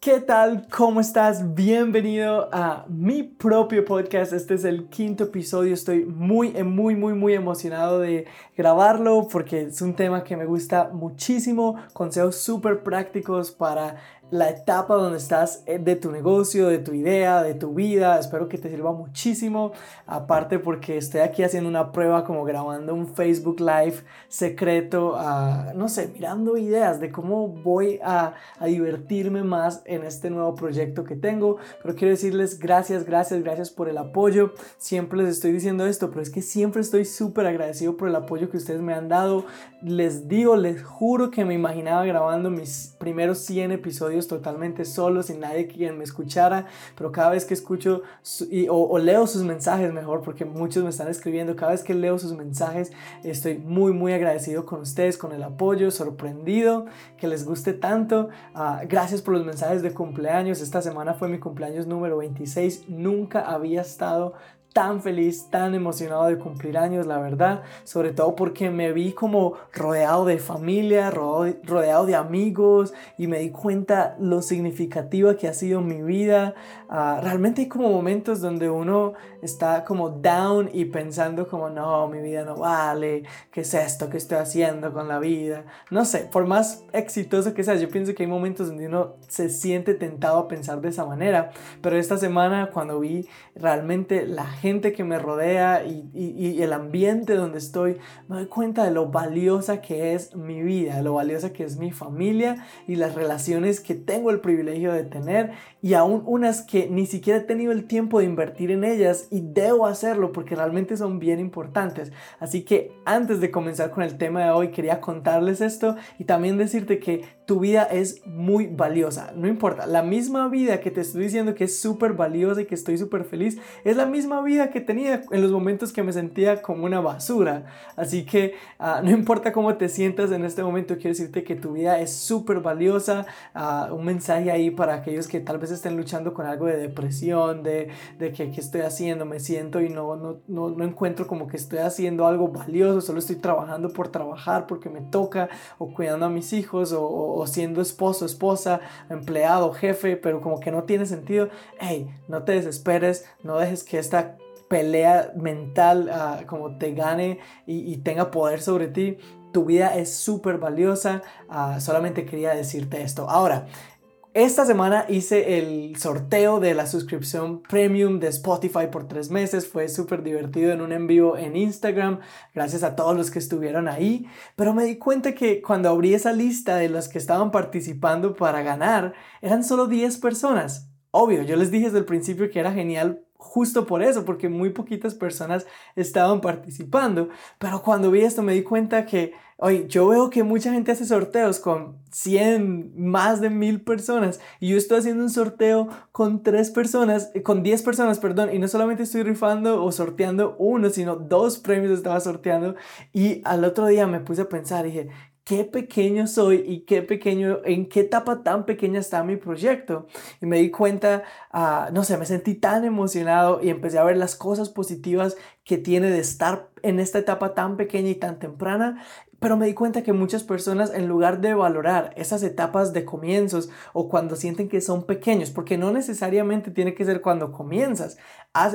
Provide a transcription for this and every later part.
¿Qué tal? ¿Cómo estás? Bienvenido a mi propio podcast. Este es el quinto episodio. Estoy muy, muy, muy, muy emocionado de grabarlo porque es un tema que me gusta muchísimo. Consejos súper prácticos para la etapa donde estás eh, de tu negocio, de tu idea, de tu vida. Espero que te sirva muchísimo. Aparte porque estoy aquí haciendo una prueba como grabando un Facebook Live secreto, no sé, mirando ideas de cómo voy a, a divertirme más en este nuevo proyecto que tengo. Pero quiero decirles gracias, gracias, gracias por el apoyo. Siempre les estoy diciendo esto, pero es que siempre estoy súper agradecido por el apoyo que ustedes me han dado. Les digo, les juro que me imaginaba grabando mis primeros 100 episodios totalmente solo, sin nadie quien me escuchara, pero cada vez que escucho o, leo sus mensajes mejor, porque muchos me están escribiendo, cada vez que leo sus mensajes estoy muy, muy agradecido con ustedes, con el apoyo, sorprendido que les guste tanto. Ah, gracias por los mensajes de cumpleaños. Esta semana fue mi cumpleaños número 26. Nunca había estado tan feliz, tan emocionado de cumplir años, la verdad, sobre todo porque me vi como rodeado de familia, rodeado de amigos y me di cuenta lo significativa que ha sido mi vida. Ah, realmente hay como momentos donde uno está como down y pensando como no, mi vida no vale, ¿qué es esto que estoy haciendo con la vida? No sé, por más exitoso que sea, yo pienso que hay momentos donde uno se siente tentado a pensar de esa manera, pero esta semana cuando vi realmente la gente que me rodea y, el ambiente donde estoy, me doy cuenta de lo valiosa que es mi vida, lo valiosa que es mi familia y las relaciones que tengo el privilegio de tener y aún unas que ni siquiera he tenido el tiempo de invertir en ellas y debo hacerlo porque realmente son bien importantes. Así que antes de comenzar con el tema de hoy quería contarles esto y también decirte que tu vida es muy valiosa. No importa, la misma vida que te estoy diciendo que es súper valiosa y que estoy súper feliz, es la misma vida que tenía en los momentos que me sentía como una basura. Así que ah, no importa cómo te sientas en este momento, quiero decirte que tu vida es súper valiosa. Ah, un mensaje ahí para aquellos que tal vez estén luchando con algo de depresión, de, de que qué estoy haciendo, me siento y no, no, no, no encuentro como que estoy haciendo algo valioso, solo estoy trabajando por trabajar porque me toca o cuidando a mis hijos o o siendo esposo, esposa, empleado, jefe, pero como que no tiene sentido, hey, no te desesperes, no dejes que esta pelea mental ah, como te gane y, tenga poder sobre ti. Tu vida es súper valiosa. Ah, solamente quería decirte esto. Ahora, esta semana hice el sorteo de la suscripción premium de Spotify por tres meses. Fue súper divertido en un en vivo en Instagram. Gracias a todos los que estuvieron ahí. Pero me di cuenta que cuando abrí esa lista de los que estaban participando para ganar, eran solo 10 personas. Obvio, yo les dije desde el principio que era genial justo por eso, porque muy poquitas personas estaban participando. Pero cuando vi esto me di cuenta que, oye, yo veo que mucha gente hace sorteos con 100, más de mil personas, y yo estoy haciendo un sorteo con tres personas, eh, con 10 personas, perdón, y no solamente estoy rifando o sorteando uno, sino dos premios estaba sorteando, y al otro día me puse a pensar, dije, qué pequeño soy y qué pequeño, en qué etapa tan pequeña está mi proyecto. Y me di cuenta, uh, no sé, me sentí tan emocionado y empecé a ver las cosas positivas que tiene de estar en esta etapa tan pequeña y tan temprana pero me di cuenta que muchas personas en lugar de valorar esas etapas de comienzos o cuando sienten que son pequeños, porque no necesariamente tiene que ser cuando comienzas.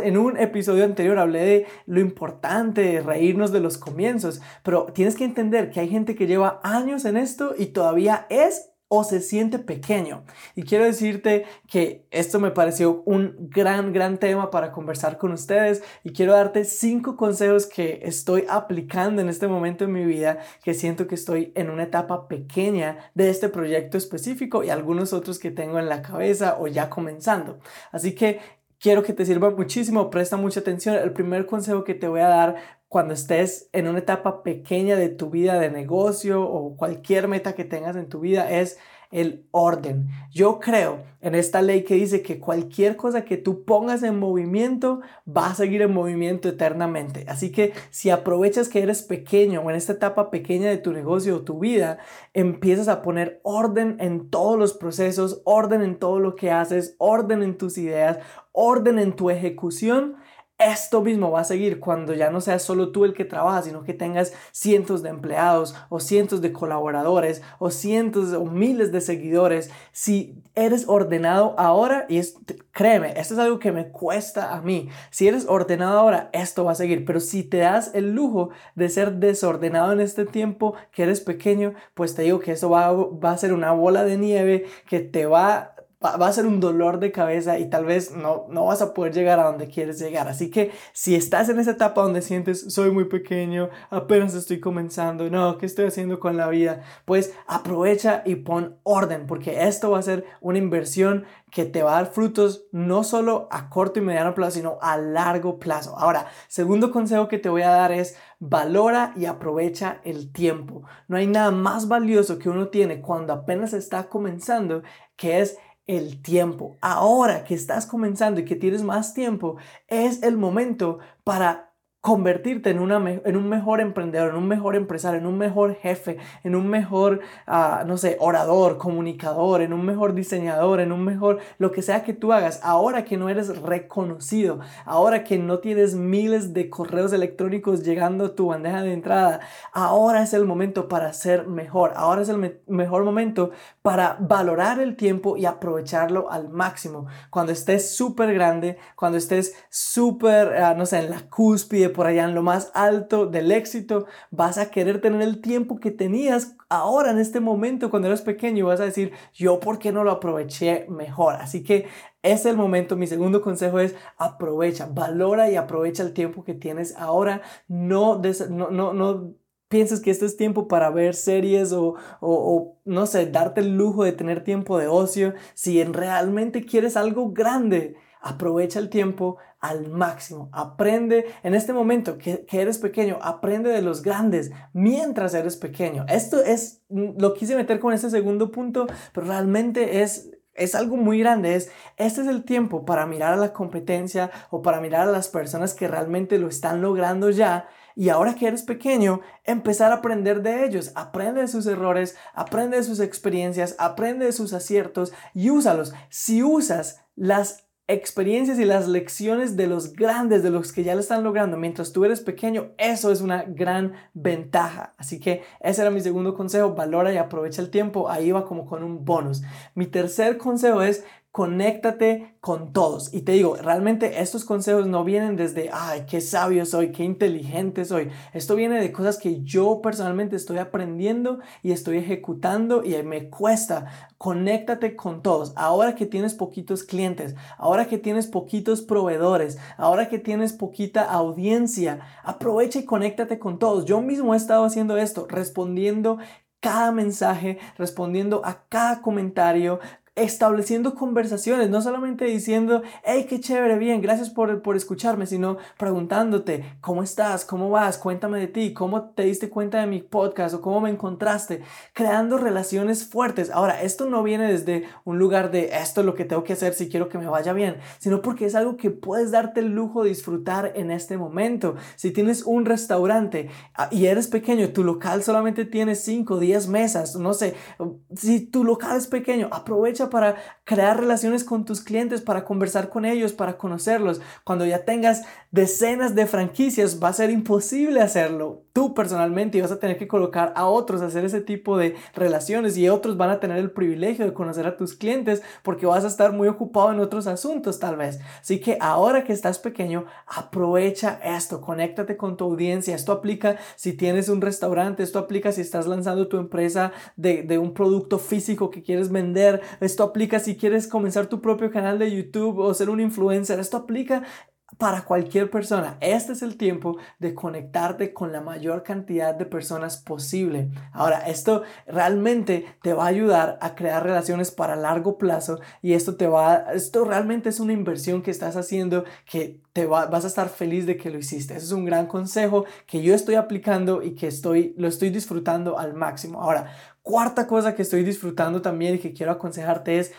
En un episodio anterior hablé de lo importante de reírnos de los comienzos, pero tienes que entender que hay gente que lleva años en esto y todavía es o se siente pequeño. Y quiero decirte que esto me pareció un gran, gran tema para conversar con ustedes y quiero darte cinco consejos que estoy aplicando en este momento en mi vida, que siento que estoy en una etapa pequeña de este proyecto específico y algunos otros que tengo en la cabeza o ya comenzando. Así que quiero que te sirva muchísimo, presta mucha atención. El primer consejo que te voy a dar cuando estés en una etapa pequeña de tu vida de negocio o cualquier meta que tengas en tu vida es el orden. Yo creo en esta ley que dice que cualquier cosa que tú pongas en movimiento va a seguir en movimiento eternamente. Así que si aprovechas que eres pequeño o en esta etapa pequeña de tu negocio o tu vida, empiezas a poner orden en todos los procesos, orden en todo lo que haces, orden en tus ideas, orden en tu ejecución esto mismo va a seguir cuando ya no seas solo tú el que trabaja, sino que tengas cientos de empleados o cientos de colaboradores o cientos o miles de seguidores. Si eres ordenado ahora, y es, créeme, esto es algo que me cuesta a mí. Si eres ordenado ahora, esto va a seguir. Pero si te das el lujo de ser desordenado en este tiempo que eres pequeño, pues te digo que eso va, va a ser una bola de nieve que te va va, a ser un dolor de cabeza y tal vez no, no vas a poder llegar a donde quieres llegar. Así que si estás en esa etapa donde sientes soy muy pequeño, apenas estoy comenzando, no, ¿qué estoy haciendo con la vida? Pues aprovecha y pon orden porque esto va a ser una inversión que te va a dar frutos no solo a corto y mediano plazo, sino a largo plazo. Ahora, segundo consejo que te voy a dar es valora y aprovecha el tiempo. No hay nada más valioso que uno tiene cuando apenas está comenzando, que es el tiempo. Ahora que estás comenzando y que tienes más tiempo, es el momento para convertirte en, un mejor emprendedor, en un mejor empresario, en un mejor jefe, en un mejor, ah, no sé, orador, comunicador, en un mejor diseñador, en un mejor, lo que sea que tú hagas, ahora que no eres reconocido, ahora que no tienes miles de correos electrónicos llegando a tu bandeja de entrada, ahora es el momento para ser mejor, ahora es el mejor momento para valorar el tiempo y aprovecharlo al máximo. Cuando estés súper grande, cuando estés súper, ah, no sé, en la cúspide, por allá en lo más alto del éxito, vas a querer tener el tiempo que tenías ahora en este momento cuando eras pequeño. Vas a decir, yo por qué no lo aproveché mejor. Así que es el momento. Mi segundo consejo es aprovecha, valora y aprovecha el tiempo que tienes ahora. No, no, no, no pienses que este es tiempo para ver series o, o, no sé, darte el lujo de tener tiempo de ocio. Si realmente quieres algo grande, aprovecha el tiempo al máximo. Aprende en este momento que, eres pequeño, aprende de los grandes mientras eres pequeño. Esto es, mm, lo quise meter con este segundo punto, pero realmente es es algo muy grande, es este es el tiempo para mirar a la competencia o para mirar a las personas que realmente lo están logrando ya y ahora que eres pequeño, empezar a aprender de ellos, aprende de sus errores, aprende de sus experiencias, aprende de sus aciertos y úsalos. Si usas las experiencias y las lecciones de los grandes, de los que ya lo están logrando mientras tú eres pequeño, eso es una gran ventaja. Así que ese era mi segundo consejo, valora y aprovecha el tiempo, ahí va como con un bonus. Mi tercer consejo es conéctate con todos. Y te digo, realmente estos consejos no vienen desde, ay, qué sabio soy, qué inteligente soy. Esto viene de cosas que yo personalmente estoy aprendiendo y estoy ejecutando y me cuesta. Conéctate con todos. Ahora que tienes poquitos clientes, ahora que tienes poquitos proveedores, ahora que tienes poquita audiencia, aprovecha y conéctate con todos. Yo mismo he estado haciendo esto, respondiendo cada mensaje, respondiendo a cada comentario, estableciendo conversaciones, no solamente diciendo, hey, qué chévere, bien, gracias por, por escucharme, sino preguntándote, ¿cómo estás? ¿Cómo vas? Cuéntame de ti, ¿cómo te diste cuenta de mi podcast o cómo me encontraste? Creando relaciones fuertes. Ahora, esto no viene desde un lugar de esto es lo que tengo que hacer si quiero que me vaya bien, sino porque es algo que puedes darte el lujo de disfrutar en este momento. Si tienes un restaurante ah, y eres pequeño, tu local solamente tiene 5, 10 mesas, no sé, si tu local es pequeño, aprovecha para crear relaciones con tus clientes, para conversar con ellos, para conocerlos. Cuando ya tengas decenas de franquicias, va a ser imposible hacerlo tú personalmente y vas a tener que colocar a otros a hacer ese tipo de relaciones y otros van a tener el privilegio de conocer a tus clientes porque vas a estar muy ocupado en otros asuntos tal vez. Así que ahora que estás pequeño, aprovecha esto, conéctate con tu audiencia. Esto aplica si tienes un restaurante, esto aplica si estás lanzando tu empresa de, de un producto físico que quieres vender, aplica si quieres comenzar tu propio canal de YouTube o ser un influencer, esto aplica para cualquier persona. Este es el tiempo de conectarte con la mayor cantidad de personas posible. Ahora, esto realmente te va a ayudar a crear relaciones para largo plazo y esto te va, esto realmente es una inversión que estás haciendo que te vas a estar feliz de que lo hiciste. Ese es un gran consejo que yo estoy aplicando y que estoy, lo estoy disfrutando al máximo. Ahora, cuarta cosa que estoy disfrutando también y que quiero aconsejarte es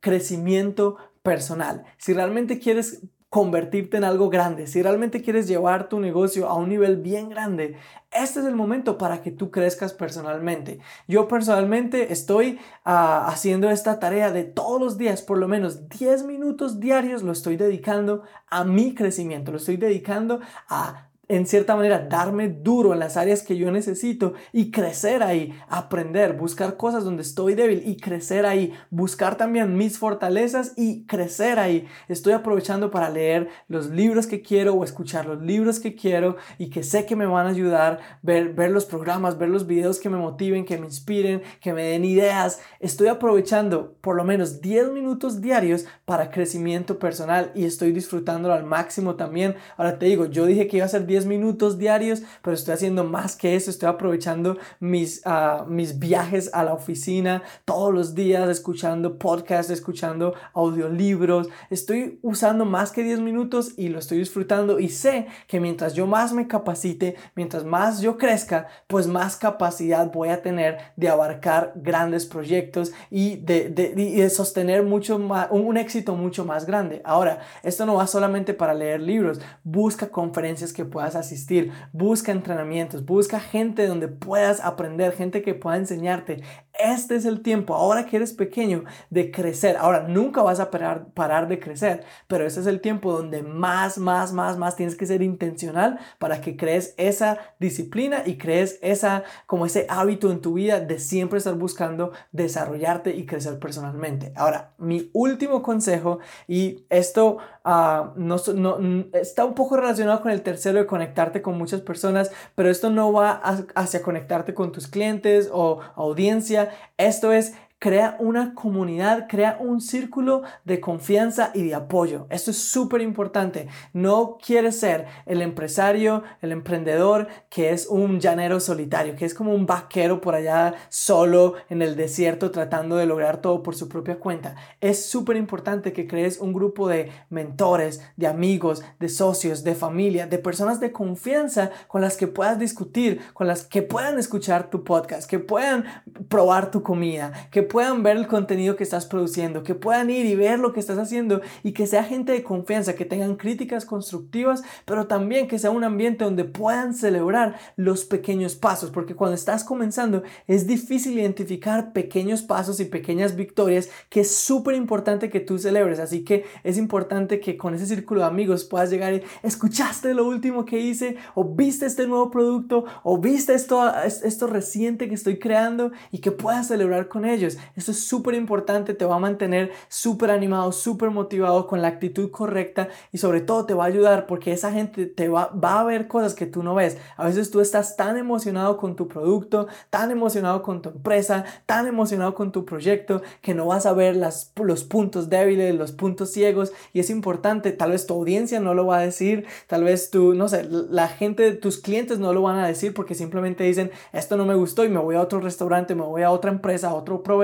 crecimiento personal. Si realmente quieres convertirte en algo grande, si realmente quieres llevar tu negocio a un nivel bien grande, este es el momento para que tú crezcas personalmente. Yo personalmente estoy ah, haciendo esta tarea de todos los días, por lo menos 10 minutos diarios lo estoy dedicando a mi crecimiento, lo estoy dedicando a en cierta manera, darme duro en las áreas que yo necesito y crecer ahí, aprender, buscar cosas donde estoy débil y crecer ahí, buscar también mis fortalezas y crecer ahí. Estoy aprovechando para leer los libros que quiero o escuchar los libros que quiero y que sé que me van a ayudar, ver, ver los programas, ver los videos que me motiven, que me inspiren, que me den ideas. Estoy aprovechando por lo menos 10 minutos diarios para crecimiento personal y estoy disfrutándolo al máximo también. Ahora te digo, yo dije que iba a ser 10 minutos diarios, pero estoy haciendo más que eso, estoy aprovechando mis, uh, mis viajes a la oficina todos los días, escuchando podcasts, escuchando audiolibros, estoy usando más que 10 minutos y lo estoy disfrutando y sé que mientras yo más me capacite, mientras más yo crezca, pues más capacidad voy a tener de abarcar grandes proyectos y de, de, de sostener mucho un éxito mucho más grande. Ahora, esto no va solamente para leer libros, busca conferencias que puedas asistir, busca entrenamientos, busca gente donde puedas aprender, gente que pueda enseñarte. Este es el tiempo, ahora que eres pequeño, de crecer. Ahora, nunca vas a parar, parar de crecer, pero este es el tiempo donde más, más, más, más tienes que ser intencional para que crees esa disciplina y crees esa, como ese hábito en tu vida de siempre estar buscando desarrollarte y crecer personalmente. Ahora, mi último consejo, y esto uh, no, no, está un poco relacionado con el tercero de conectarte con muchas personas, pero esto no va hacia conectarte con tus clientes o audiencia. Esto es crea una comunidad, crea un círculo de confianza y de apoyo. Esto es súper importante. No quieres ser el empresario, el emprendedor que es un llanero solitario, que es como un vaquero por allá solo en el desierto tratando de lograr todo por su propia cuenta. Es súper importante que crees un grupo de mentores, de amigos, de socios, de familia, de personas de confianza con las que puedas discutir, con las que puedan escuchar tu podcast, que puedan probar tu comida, que puedan ver el contenido que estás produciendo, que puedan ir y ver lo que estás haciendo y que sea gente de confianza, que tengan críticas constructivas, pero también que sea un ambiente donde puedan celebrar los pequeños pasos, porque cuando estás comenzando es difícil identificar pequeños pasos y pequeñas victorias que es súper importante que tú celebres, así que es importante que con ese círculo de amigos puedas llegar y escuchaste lo último que hice o viste este nuevo producto o viste esto, esto reciente que estoy creando y que puedas celebrar con ellos. Esto es súper importante, te va a mantener súper animado, súper motivado con la actitud correcta y sobre todo te va a ayudar porque esa gente te va, va a ver cosas que tú no ves. A veces tú estás tan emocionado con tu producto, tan emocionado con tu empresa, tan emocionado con tu proyecto que no vas a ver las, los puntos débiles, los puntos ciegos y es importante, tal vez tu audiencia no lo va a decir, tal vez tú, no sé, la gente, tus clientes no lo van a decir porque simplemente dicen, esto no me gustó y me voy a otro restaurante, me voy a otra empresa, a otro proveedor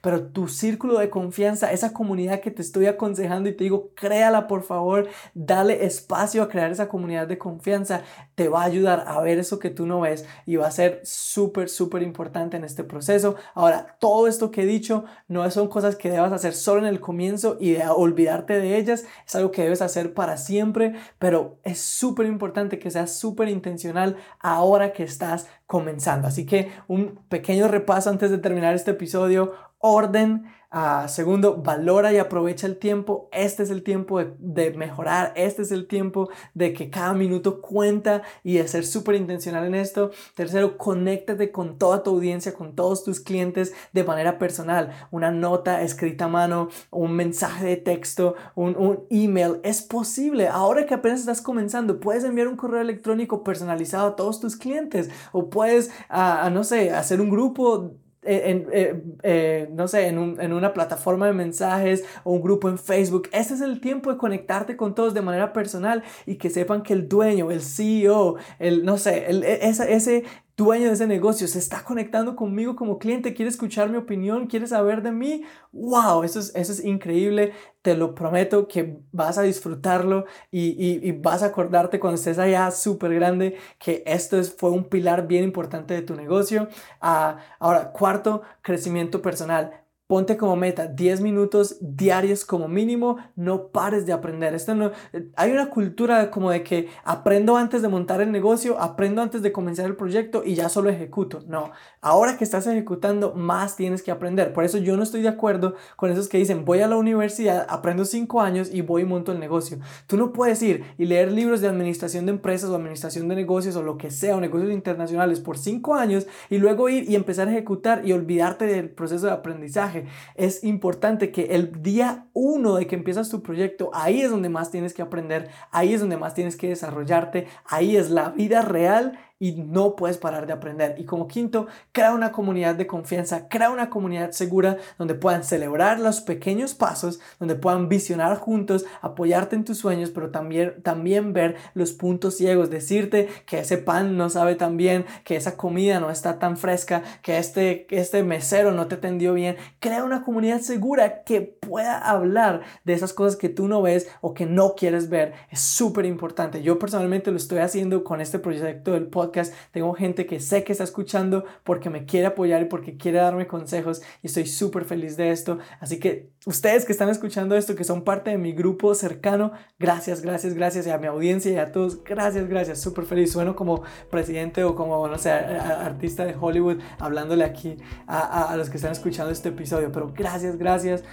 pero tu círculo de confianza, esa comunidad que te estoy aconsejando y te digo, créala por favor, dale espacio a crear esa comunidad de confianza, te va a ayudar a ver eso que tú no ves y va a ser súper, súper importante en este proceso. Ahora, todo esto que he dicho no son cosas que debas hacer solo en el comienzo y de olvidarte de ellas, es algo que debes hacer para siempre, pero es súper importante que seas súper intencional ahora que estás comenzando. Así que un pequeño repaso antes de terminar este episodio. Orden, Ah, segundo, valora y aprovecha el tiempo. Este es el tiempo de, mejorar. Este es el tiempo de que cada minuto cuenta y de ser súper intencional en esto. Tercero, conéctate con toda tu audiencia, con todos tus clientes de manera personal. Una nota escrita a mano, un mensaje de texto, un, un email. Es posible. Ahora que apenas estás comenzando, puedes enviar un correo electrónico personalizado a todos tus clientes o puedes, uh, no sé, hacer un grupo en, eh, eh, no sé, un, en, una plataforma de mensajes o un grupo en Facebook. Este es el tiempo de conectarte con todos de manera personal y que sepan que el dueño, el CEO, el, no sé, el, e, ese, ese dueño de ese negocio se está conectando conmigo como cliente, quiere escuchar mi opinión, quiere saber de mí. ¡Wow! Eso es, eso es increíble. Te lo prometo que vas a disfrutarlo y, vas a acordarte cuando estés allá súper grande que esto es, fue un pilar bien importante de tu negocio. Ah, ahora, cuarto, crecimiento personal ponte como meta 10 minutos diarios como mínimo, no pares de aprender. Esto no, hay una cultura como de que aprendo antes de montar el negocio, aprendo antes de comenzar el proyecto y ya solo ejecuto. No, ahora que estás ejecutando, más tienes que aprender. Por eso yo no estoy de acuerdo con esos que dicen, voy a la universidad, aprendo 5 años y voy y monto el negocio. Tú no puedes ir y leer libros de administración de empresas o administración de negocios o lo que sea, o negocios internacionales por 5 años y luego ir y empezar a ejecutar y olvidarte del proceso de aprendizaje. Es importante que el día 1 de que empiezas tu proyecto, ahí es donde más tienes que aprender, ahí es donde más tienes que desarrollarte, ahí es la vida real y no puedes parar de aprender. Y como quinto, crea una comunidad de confianza, crea una comunidad segura donde puedan celebrar los pequeños pasos, donde puedan visionar juntos, apoyarte en tus sueños, pero también, también ver los puntos ciegos, decirte que ese pan no sabe tan bien, que esa comida no está tan fresca, que este, este mesero no te atendió bien. Crea una comunidad segura que pueda hablar de esas cosas que tú no ves o que no quieres ver. Es súper importante. Yo personalmente lo estoy haciendo con este proyecto del podcast tengo gente que sé que está escuchando porque me quiere apoyar y porque quiere darme consejos y estoy súper feliz de esto. Así que ustedes que están escuchando esto, que son parte de mi grupo cercano, gracias, gracias, gracias. Y a mi audiencia y a todos, gracias, gracias. Súper feliz. Sueno como presidente o como, no sé, artista de Hollywood hablándole aquí a, a, los que están escuchando este episodio. Pero gracias, gracias.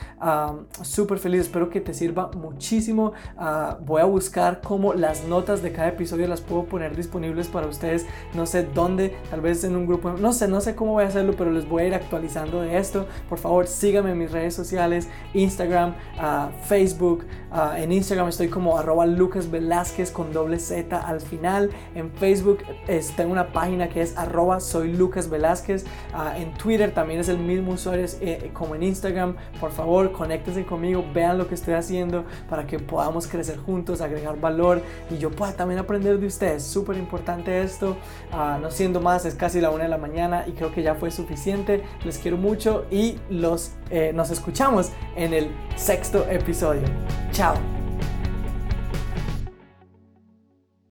súper feliz. Espero que te sirva muchísimo. Ah, voy a buscar cómo las notas de cada episodio las puedo poner disponibles para ustedes no sé dónde, tal vez en un grupo, no sé, no sé cómo voy a hacerlo, pero les voy a ir actualizando de esto. Por favor, síganme en mis redes sociales, Instagram, uh, Facebook. Uh, en Instagram estoy como arroba Lucas Velázquez con doble Z al final. En Facebook es, tengo una página que es arroba soy Lucas Velázquez. Uh, en Twitter también es el mismo usuario eh, como en Instagram. Por favor, conéctense conmigo, vean lo que estoy haciendo para que podamos crecer juntos, agregar valor y yo pueda también aprender de ustedes. Súper importante esto. Ah, no siendo más, es casi la una de la mañana y creo que ya fue suficiente. Les quiero mucho y los, eh, nos escuchamos en el sexto episodio. Chao.